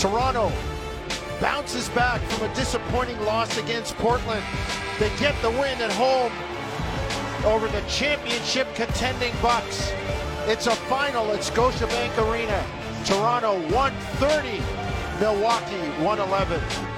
Toronto bounces back from a disappointing loss against Portland. They get the win at home over the championship contending Bucks. It's a final at Scotiabank Arena. Toronto 130, Milwaukee 111.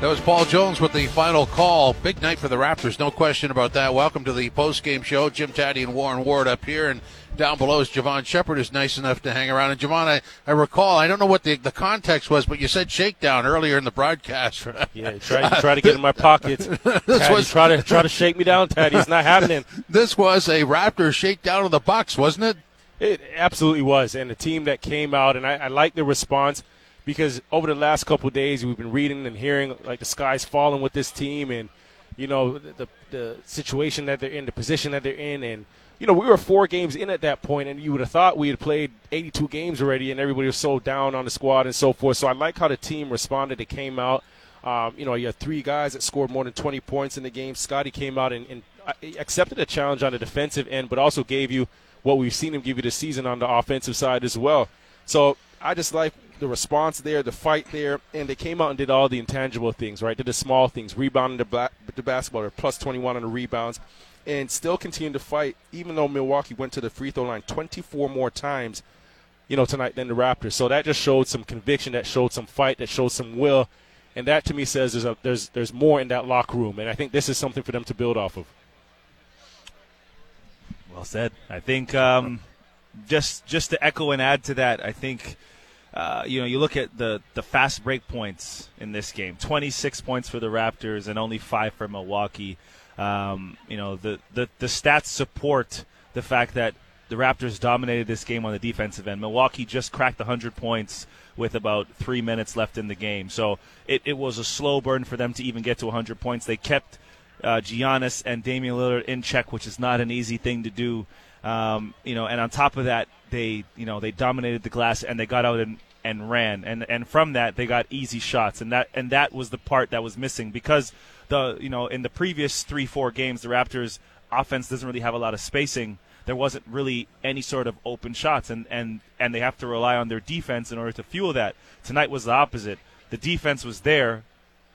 That was Paul Jones with the final call. Big night for the Raptors, no question about that. Welcome to the post-game show. Jim Tatti and Warren Ward up here, and down below is Jevohn Shepherd, is nice enough to hang around. And Javon, I, I recall, I don't know what the, the context was, but you said shakedown earlier in the broadcast. yeah, try, try to get in my pockets. this Tatti, was try to try to shake me down, Taddy. It's not happening. This was a Raptors shakedown of the Bucks, wasn't it? It absolutely was, and the team that came out, and I, I like the response because over the last couple days we've been reading and hearing like the sky's falling with this team and you know the, the, situation that they're in, the position that they're in, and you know we were four games in at that point, and you would have thought we had played 82 games already, and everybody was so down on the squad and so forth. So I like how the team responded. It came out. Um, you know, you had three guys that scored more than 20 points in the game. Scotty came out and, and uh, accepted a challenge on the defensive end, but also gave you what we've seen him give you this season on the offensive side as well. So I just like the response there, the fight there, and they came out and did all the intangible things, right? Did the small things, rebounding the, ba- the basketball, or plus 21 on the rebounds, and still continued to fight, even though Milwaukee went to the free throw line 24 more times, you know, tonight than the Raptors. So that just showed some conviction, that showed some fight, that showed some will, and that to me says there's a, there's there's more in that locker room, and I think this is something for them to build off of. Well said. I think um, just just to echo and add to that, I think uh, you know, you look at the the fast break points in this game. 26 points for the Raptors and only five for Milwaukee. Um, you know, the, the the stats support the fact that the Raptors dominated this game on the defensive end. Milwaukee just cracked 100 points with about three minutes left in the game. So it, it was a slow burn for them to even get to 100 points. They kept uh, Giannis and Damian Lillard in check, which is not an easy thing to do. Um, you know, and on top of that, they you know they dominated the glass and they got out and and ran. And and from that they got easy shots. And that and that was the part that was missing because the you know in the previous 3 4 games the Raptors offense doesn't really have a lot of spacing. There wasn't really any sort of open shots. And and and they have to rely on their defense in order to fuel that. Tonight was the opposite. The defense was there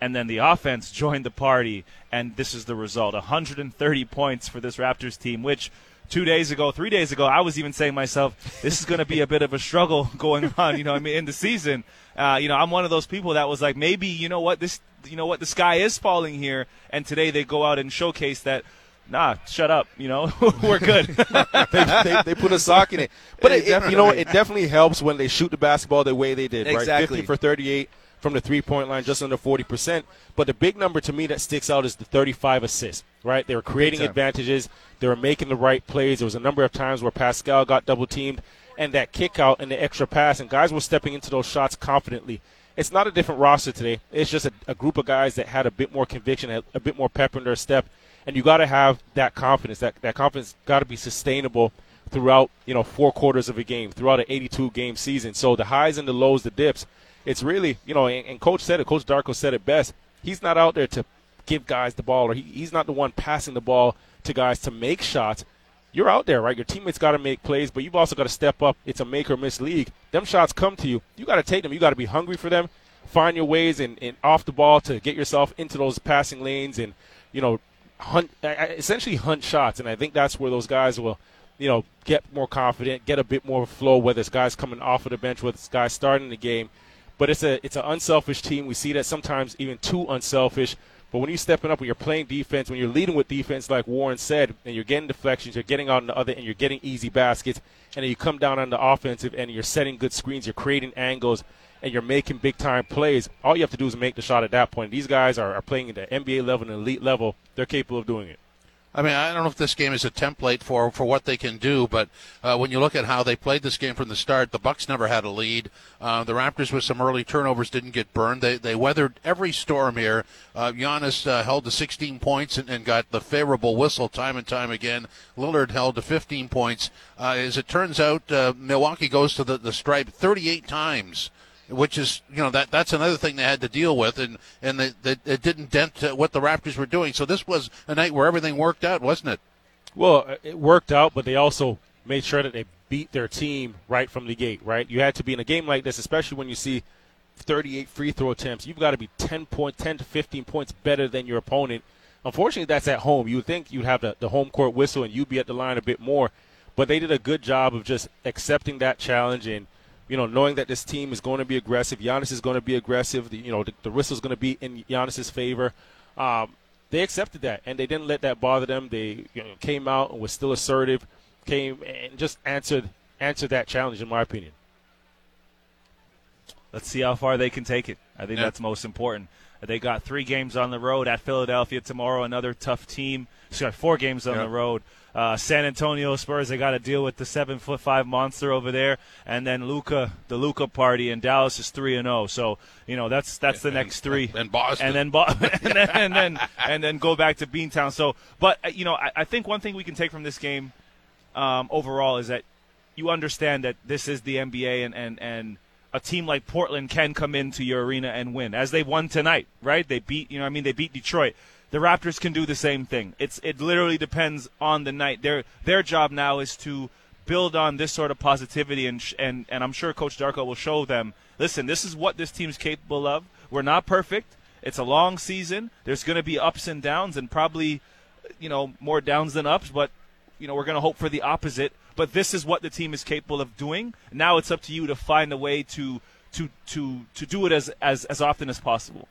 and then the offense joined the party and this is the result. 130 points for this Raptors team which two days ago, three days ago, I was even saying myself, this is going to be a bit of a struggle going on, you know, I mean, in the season. Uh, you know, I'm one of those people that was like, maybe, you know what, this, you know what, the sky is falling here. And today they go out and showcase that, nah, shut up, you know, we're good. they, they, they, put a sock in it. But it, it, you know, it definitely helps when they shoot the basketball the way they did, exactly. right? 50 for 38 from the three point line, just under 40%. But the big number to me that sticks out is the 35 assists, right? They were creating advantages, they were making the right plays. There was a number of times where Pascal got double teamed, and that kick out and the extra pass, and guys were stepping into those shots confidently. It's not a different roster today. It's just a, a group of guys that had a bit more conviction, a, a bit more pep in their step, and you got to have that confidence. That that confidence got to be sustainable throughout you know four quarters of a game, throughout an 82 game season. So the highs and the lows, the dips it's really, you know, and, and Coach said it, Coach Darko said it best. He's not out there to give guys the ball, or he, he's not the one passing the ball to guys to make shots. You're out there, right? Your teammates got to make plays, but you've also got to step up. It's a make or miss league. Them shots come to you. You got to take them. You got to be hungry for them. Find your ways and, and off the ball to get yourself into those passing lanes and, you know, hunt essentially hunt shots. And I think that's where those guys will, you know, get more confident, get a bit more flow. Whether it's guys coming off of the bench, whether it's guys starting the game, but it's a it's an unselfish team. We see that sometimes even too unselfish. But when you're stepping up, when you're playing defense, when you're leading with defense, like Warren said, and you're getting deflections, you're getting out on the other, and you're getting easy baskets, and then you come down on the offensive, and you're setting good screens, you're creating angles, and you're making big time plays. All you have to do is make the shot at that point. These guys are, are playing at the NBA level and elite level. They're capable of doing it. I mean, I don't know if this game is a template for, for what they can do, but uh, when you look at how they played this game from the start, the Bucks never had a lead. Uh, the Raptors with some early turnovers didn't get burned. They they weathered every storm here. Uh, Giannis uh, held to 16 points and, and, got the favorable whistle time and time again. Lillard held to 15 points. Uh, as it turns out, uh, Milwaukee goes to the, the stripe 38 times which is you know that that's another thing they had to deal with, and and that it didn't dent uh, what the Raptors were doing. So this was a night where everything worked out, wasn't it? Well, uh, it worked out, but they also made sure that they beat their team right from the gate. Right, you had to be in a game like this, especially when you see 38 free throw attempts, you've got to be 10 point, 10 to 15 points better than your opponent. Unfortunately, that's at home. You would think you'd have the, the home court whistle and you'd be at the line a bit more, but they did a good job of just accepting that challenge and you know, knowing that this team is going to be aggressive, Giannis is going to be aggressive. The, you know, the, the whistle's going to be in Giannis's favor. Um, they accepted that, and they didn't let that bother them. They you know, came out and was still assertive, came and just answered answered that challenge, in my opinion. Let's see how far they can take it. I think yeah. that's most important. They got three games on the road at Philadelphia tomorrow, another tough team. got four games on yeah. the road. Uh, San Antonio Spurs, they got to deal with the seven foot five monster over there, and then Luka, the Luka party, in Dallas is three and zero. Oh. So you know that's that's the and, next three, and Boston, and then Bo- and, then, and then and then go back to Beantown. So, but uh, you know, I, I think one thing we can take from this game um, overall is that you understand that this is the NBA, and and and a team like Portland can come into your arena and win, as they won tonight, right? They beat, you know, I mean, they beat Detroit. The Raptors can do the same thing. It's it literally depends on the night. Their their job now is to build on this sort of positivity, and and and I'm sure Coach Darko will show them. Listen, this is what this team's capable of. We're not perfect. It's a long season. There's going to be ups and downs, and probably, you know, more downs than ups. But you know, we're going to hope for the opposite but this is what the team is capable of doing. Now it's up to you to find a way to to to to do it as as, as often as possible.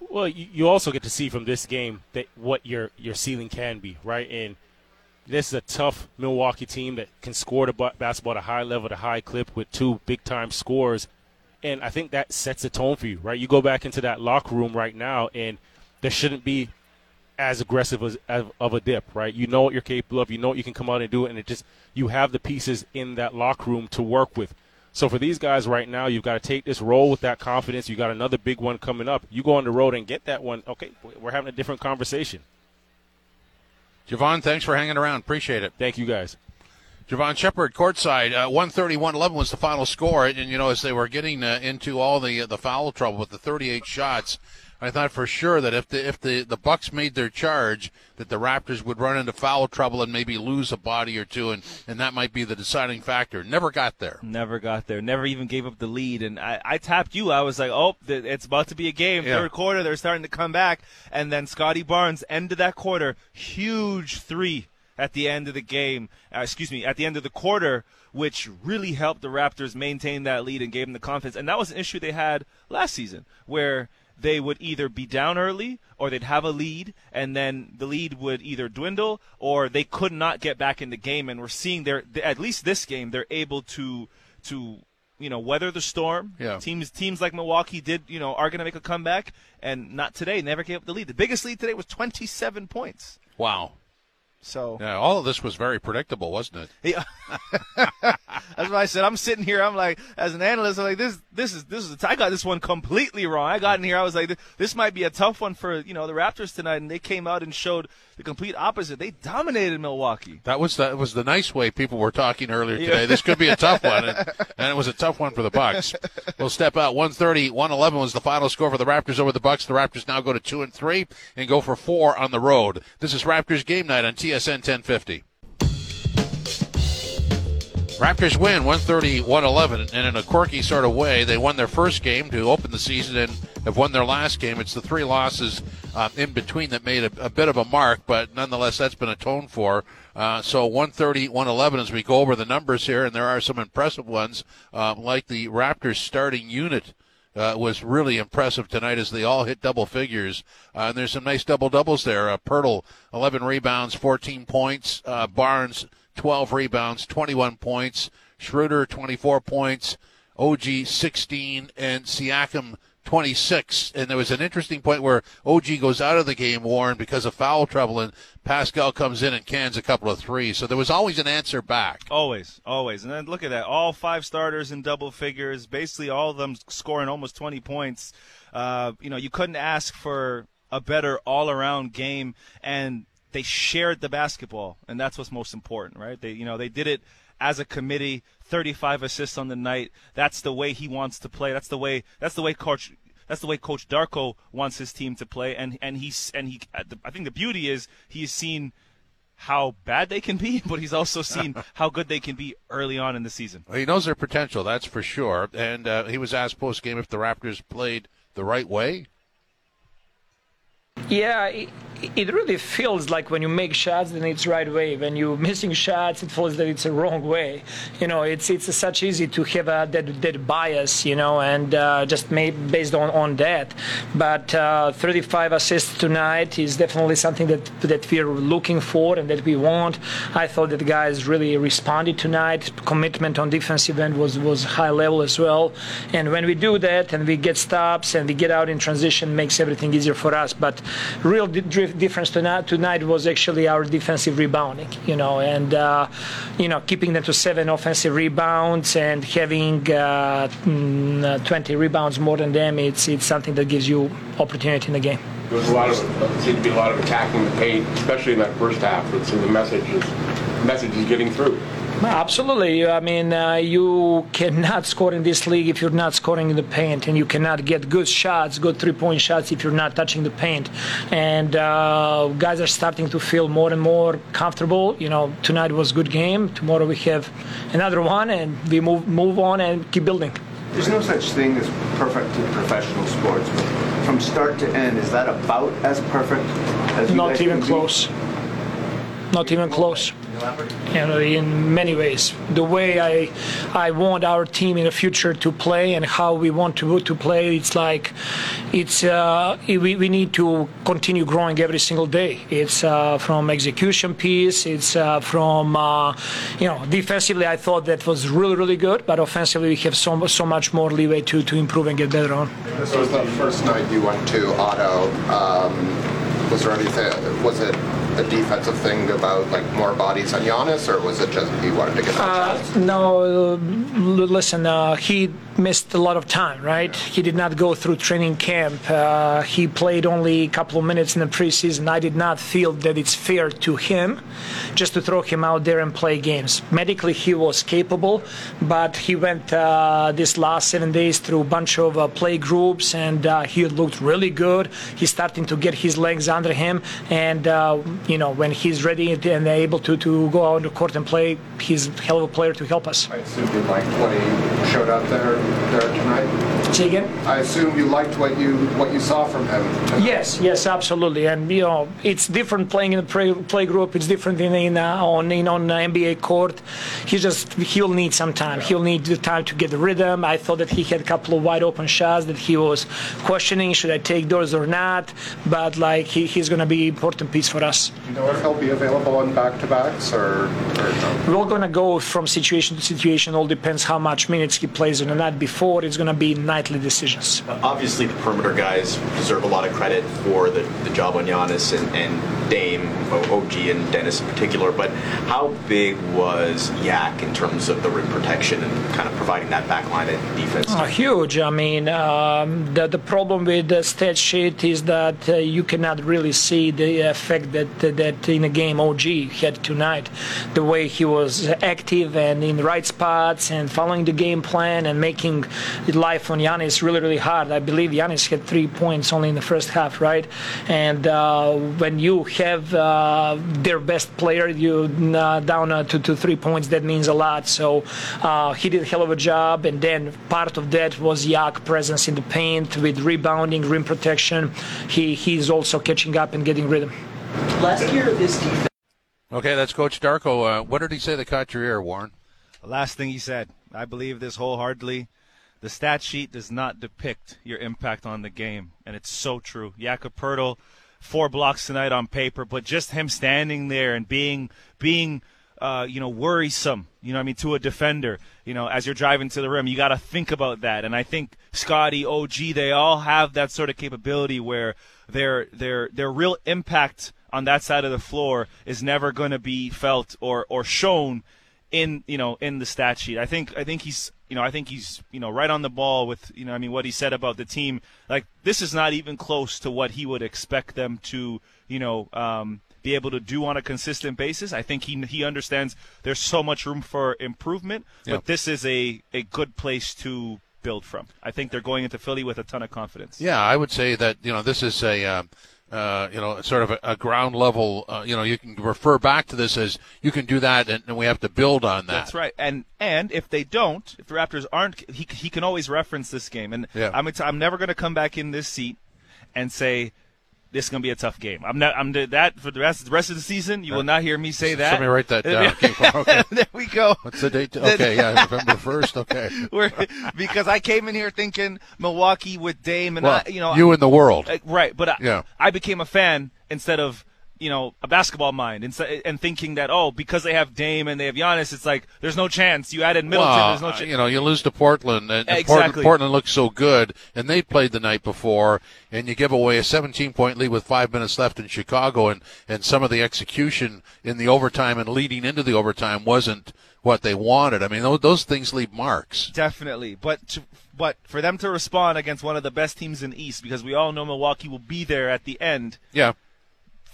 Well, you, also get to see from this game that what your your ceiling can be, right? And this is a tough Milwaukee team that can score the basketball at a high level, at a high clip with two big time scores. And I think that sets a tone for you, right? You go back into that locker room right now, and there shouldn't be as aggressive as, as, of a dip, right? You know what you're capable of. You know what you can come out and do it, and it just you have the pieces in that locker room to work with. So for these guys right now, you've got to take this role with that confidence. You got another big one coming up. You go on the road and get that one. Okay, we're having a different conversation. Jevohn, thanks for hanging around. Appreciate it. Thank you guys. Jevohn Shepherd, courtside, uh, 131-11 was the final score, and you know as they were getting uh, into all the uh, the foul trouble with the 38 shots, I thought for sure that if the if the, the Bucks made their charge, that the Raptors would run into foul trouble and maybe lose a body or two, and, and that might be the deciding factor. Never got there. Never got there. Never even gave up the lead. And I, I tapped you. I was like, oh, it's about to be a game. Yeah. Third quarter, they're starting to come back. And then Scotty Barnes ended that quarter. Huge three at the end of the game. Uh, excuse me, at the end of the quarter, which really helped the Raptors maintain that lead and gave them the confidence. And that was an issue they had last season, where – they would either be down early or they'd have a lead and then the lead would either dwindle or they could not get back in the game and we're seeing their at least this game they're able to to you know weather the storm. Yeah. teams teams like Milwaukee did you know are going to make a comeback and not today never gave up the lead. The biggest lead today was 27 points. Wow. So yeah, all of this was very predictable, wasn't it? Yeah, that's what I said. I'm sitting here. I'm like, as an analyst, I'm like, this, this is, this is. I got this one completely wrong. I got in here. I was like, this might be a tough one for you know the Raptors tonight, and they came out and showed the complete opposite. They dominated Milwaukee. That was the was the nice way people were talking earlier today. Yeah. This could be a tough one, and, and, it was a tough one for the Bucks. We'll step out. 130, 111 was the final score for the Raptors over the Bucks. The Raptors now go to two and three and go for four on the road. This is Raptors game night on TSN 1050. Raptors win 130-111, and in a quirky sort of way, they won their first game to open the season and have won their last game. It's the three losses uh, in between that made a, a, bit of a mark, but nonetheless, that's been atoned for. Uh, so 130-111 as we go over the numbers here, and there are some impressive ones, uh, like the Raptors starting unit. Uh, was really impressive tonight as they all hit double figures. Uh, and there's some nice double doubles there. Uh, Poeltl, 11 rebounds, 14 points. Uh, Barnes, 12 rebounds, 21 points. Schroeder, 24 points. OG, 16. And Siakam, 26. And there was an interesting point where OG goes out of the game, Warren, because of foul trouble, and Pascal comes in and cans a couple of threes. So there was always an answer back. Always, always. And then look at that. All five starters in double figures, basically all of them scoring almost 20 points. Uh, you know, you couldn't ask for a better all around game. And they shared the basketball, and that's what's most important, right? They, you know, they did it as a committee. 35 assists on the night. That's the way he wants to play. That's the way. That's the way coach. That's the way Coach Darko wants his team to play. And and he's and he. I think the beauty is he's seen how bad they can be, but he's also seen how good they can be early on in the season. Well, he knows their potential, that's for sure. And uh, he was asked post game if the Raptors played the right way. Yeah, it, really feels like when you make shots, then it's right way. When you're missing shots, it feels that it's a wrong way. You know, it's it's such easy to have a, that, that bias, you know, and uh, just made based on, on that. But uh, 35 assists tonight is definitely something that that we're looking for and that we want. I thought that the guys really responded tonight. Commitment on defensive end was was high level as well. And when we do that and we get stops and we get out in transition, makes everything easier for us. But real difference tonight, tonight was actually our defensive rebounding, you know, and uh, you know keeping them to seven offensive rebounds and having uh, mm, uh 20 rebounds more than them. It's it's something that gives you opportunity in the game. There was a lot of seemed to be a lot of attacking the paint, especially in that first half. So the message is message is getting through. Absolutely. I mean, uh, you cannot score in this league if you're not scoring in the paint, and you cannot get good shots, good three-point shots if you're not touching the paint. And uh, guys are starting to feel more and more comfortable. You know, tonight was a good game. Tomorrow we have another one, and we move move on and keep building. There's no such thing as perfect in professional sports. From start to end, is that about as perfect as you Not even close. Be? Not even close you know, in many ways. The way I, I want our team in the future to play and how we want to to play, it's like, it's uh, we, we need to continue growing every single day. It's uh, from execution piece. It's uh, from uh, you know defensively. I thought that was really really good, but offensively we have so so much more leeway to to improve and get better on. This was the first night you went to Otto. Um, was there anything? Was it a defensive thing about like more bodies on Giannis, or was it just he wanted to get? Uh, no, listen. Uh, he missed a lot of time, right? He did not go through training camp. Uh, he played only a couple of minutes in the preseason. I did not feel that it's fair to him just to throw him out there and play games. Medically, he was capable, but he went uh, this last seven days through a bunch of uh, play groups, and uh, he looked really good. He's starting to get his legs under him, and uh, you know when he's ready and able to, to go out on the court and play, he's a hell of a player to help us. I assume you liked what he showed there there tonight. Again? I assume you liked what you what you saw from him. Yes, yes, absolutely. And you know, it's different playing in the play, play group. It's different in, in uh, on in on NBA court. He just he'll need some time. Yeah. He'll need the time to get the rhythm. I thought that he had a couple of wide open shots that he was questioning should I take those or not. But like he, he's going to be important piece for us. You know if he'll be available on back to backs or, or no? We're going to go from situation to situation. All depends how much minutes he plays or not. Before it's going to be nightly decisions. Obviously, the perimeter guys deserve a lot of credit for the, the job on Giannis and, and Dame, OG, and Dennis in particular. But how big was Yak in terms of the rim protection and kind of providing that backline and defense? Oh, huge. I mean, um, the, the problem with the stat sheet is that uh, you cannot really see the effect that that in a game OG had tonight. The way he was active and in the right spots and following the game plan and making life on Giannis really, really hard. I believe Giannis had three points only in the first half, right? And uh, when you have uh, their best player, you uh, down uh, to, to three points, that means a lot. So uh, he did a hell of a job. And then part of that was Yak presence in the paint with rebounding, rim protection. He he's also catching up and getting rhythm. Last year, this defense. Okay, that's Coach Darko. Uh, what did he say that caught your ear, Warren? The last thing he said. I believe this wholeheartedly. The stat sheet does not depict your impact on the game, and it's so true. Jakob Poeltl, four blocks tonight on paper, but just him standing there and being being uh, you know worrisome, you know I mean to a defender, you know as you're driving to the rim, you got to think about that. And I think Scotty, OG, they all have that sort of capability where their their their real impact on that side of the floor is never going to be felt or or shown in you know in the stat sheet. I think I think he's you know I think he's you know right on the ball with you know I mean what he said about the team. Like this is not even close to what he would expect them to you know um, be able to do on a consistent basis. I think he he understands there's so much room for improvement, but this is a a good place to build from. I think they're going into Philly with a ton of confidence. Yeah, I would say that you know this is a. Uh, uh, you know, sort of a, a ground level. Uh, you know, you can refer back to this as you can do that, and, and we have to build on that. That's right. And and if they don't, if the Raptors aren't, he he can always reference this game. And Yeah. I'm I'm never going to come back in this seat and say. This is gonna be a tough game. I'm not. I'm that for the rest the rest of the season. You will not hear me say that. Let me write that down. Okay. there we go. What's the date? Okay, yeah, November first. Okay. Because I came in here thinking Milwaukee with Dame and Well, I, you know you in the world. Uh, right, but I, Yeah. I became a fan instead of you know a basketball mind instead and thinking that oh because they have Dame and they have Giannis it's like there's no chance you added Middleton Well, there's no uh, chance you know, you lose to Portland, and, and Exactly. Portland, Portland looks so good, and they played the night before, and you give away a 17-point lead with five minutes left in Chicago, and and some of the execution in the overtime and leading into the overtime wasn't what they wanted. I mean, those, those things leave marks. definitely but to, but for them to respond against one of the best teams in the East because we all know Milwaukee will be there at the end Yeah.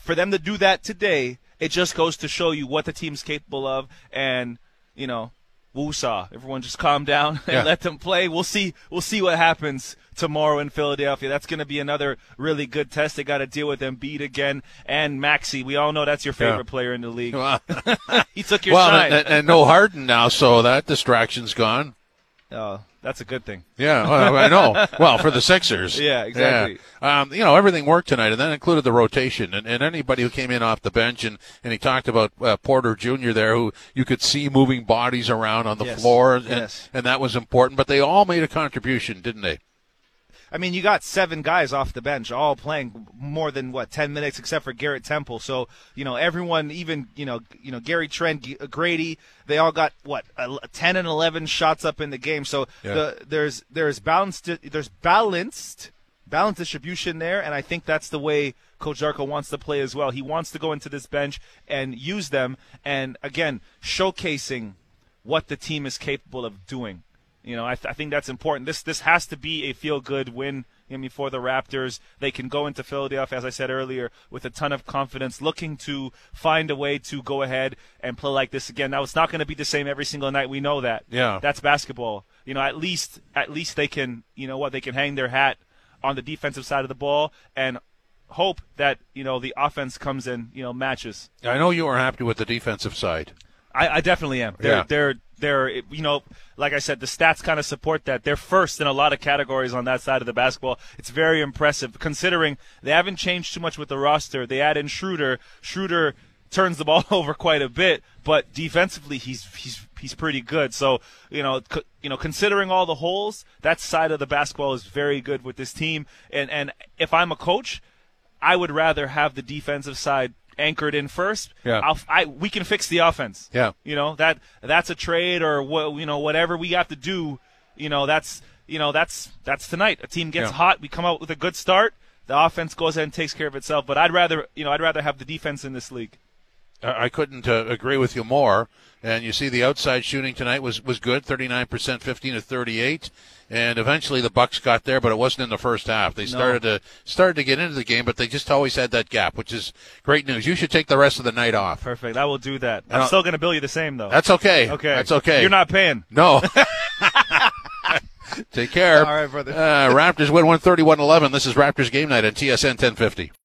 For them to do that today, it just goes to show you what the team's capable of. And you know, woosah, everyone just calm down and Yeah. let them play. We'll see. We'll see what happens tomorrow in Philadelphia. That's going to be another really good test. They got to deal with Embiid again and Maxey. We all know that's your favorite Yeah. player in the league. Well, he took your well shine. and, and no Harden now, so that distraction's gone. Oh, that's a good thing. Yeah, well, I know. Well, for the Sixers. Yeah, exactly. Yeah. Um, you know, everything worked tonight, and that included the rotation. And, and anybody who came in off the bench, and, and he talked about uh, Porter Jr. there, who you could see moving bodies around on the Yes. floor, and, Yes. and that was important. But they all made a contribution, didn't they? I mean, you got seven guys off the bench, all playing more than what ten minutes, except for Garrett Temple. So you know, everyone, even you know, you know, Gary Trent, uh, Grady, they all got what ten and eleven shots up in the game. So Yeah. the, there's there's balanced there's balanced balanced distribution there, and I think that's the way Coach Darko wants to play as well. He wants to go into this bench and use them, and again, showcasing what the team is capable of doing. You know, I, th- I think that's important. This this has to be a feel good win. I mean, for the Raptors, they can go into Philadelphia, as I said earlier, with a ton of confidence, looking to find a way to go ahead and play like this again. Now, it's not going to be the same every single night. We know that. Yeah. that's basketball. You know, at least at least they can, you know, what they can hang their hat on the defensive side of the ball and hope that you know the offense comes in, you know, matches. I know you are happy with the defensive side. I, I definitely am. They're, Yeah. they're, they're, you know, like I said, the stats kind of support that. They're first in a lot of categories on that side of the basketball. It's very impressive considering they haven't changed too much with the roster. They add in Schroeder. Schroeder turns the ball over quite a bit, but defensively he's he's he's pretty good. So you know, c- you know, considering all the holes, that side of the basketball is very good with this team. And and if I'm a coach, I would rather have the defensive side anchored in first. Yeah. I'll, I we can fix the offense. Yeah. You know that that's a trade or what you know whatever we have to do. You know that's you know that's that's tonight. A team gets Yeah. hot. We come out with a good start. The offense goes ahead and takes care of itself. But I'd rather you know I'd rather have the defense in this league. I couldn't uh, agree with you more. And you see, the outside shooting tonight was was good, thirty nine percent, fifteen to thirty eight. And eventually the Bucks got there, but it wasn't in the first half. They started to started to get into the game, but they just always had that gap, which is great news. You should take the rest of the night off. Perfect. I will do that. I'm I'll- still going to bill you the same though. That's okay. okay. That's okay. You're not paying. No. Take care. All right, brother. Uh, Raptors win 131 11. This is Raptors game night on TSN 1050.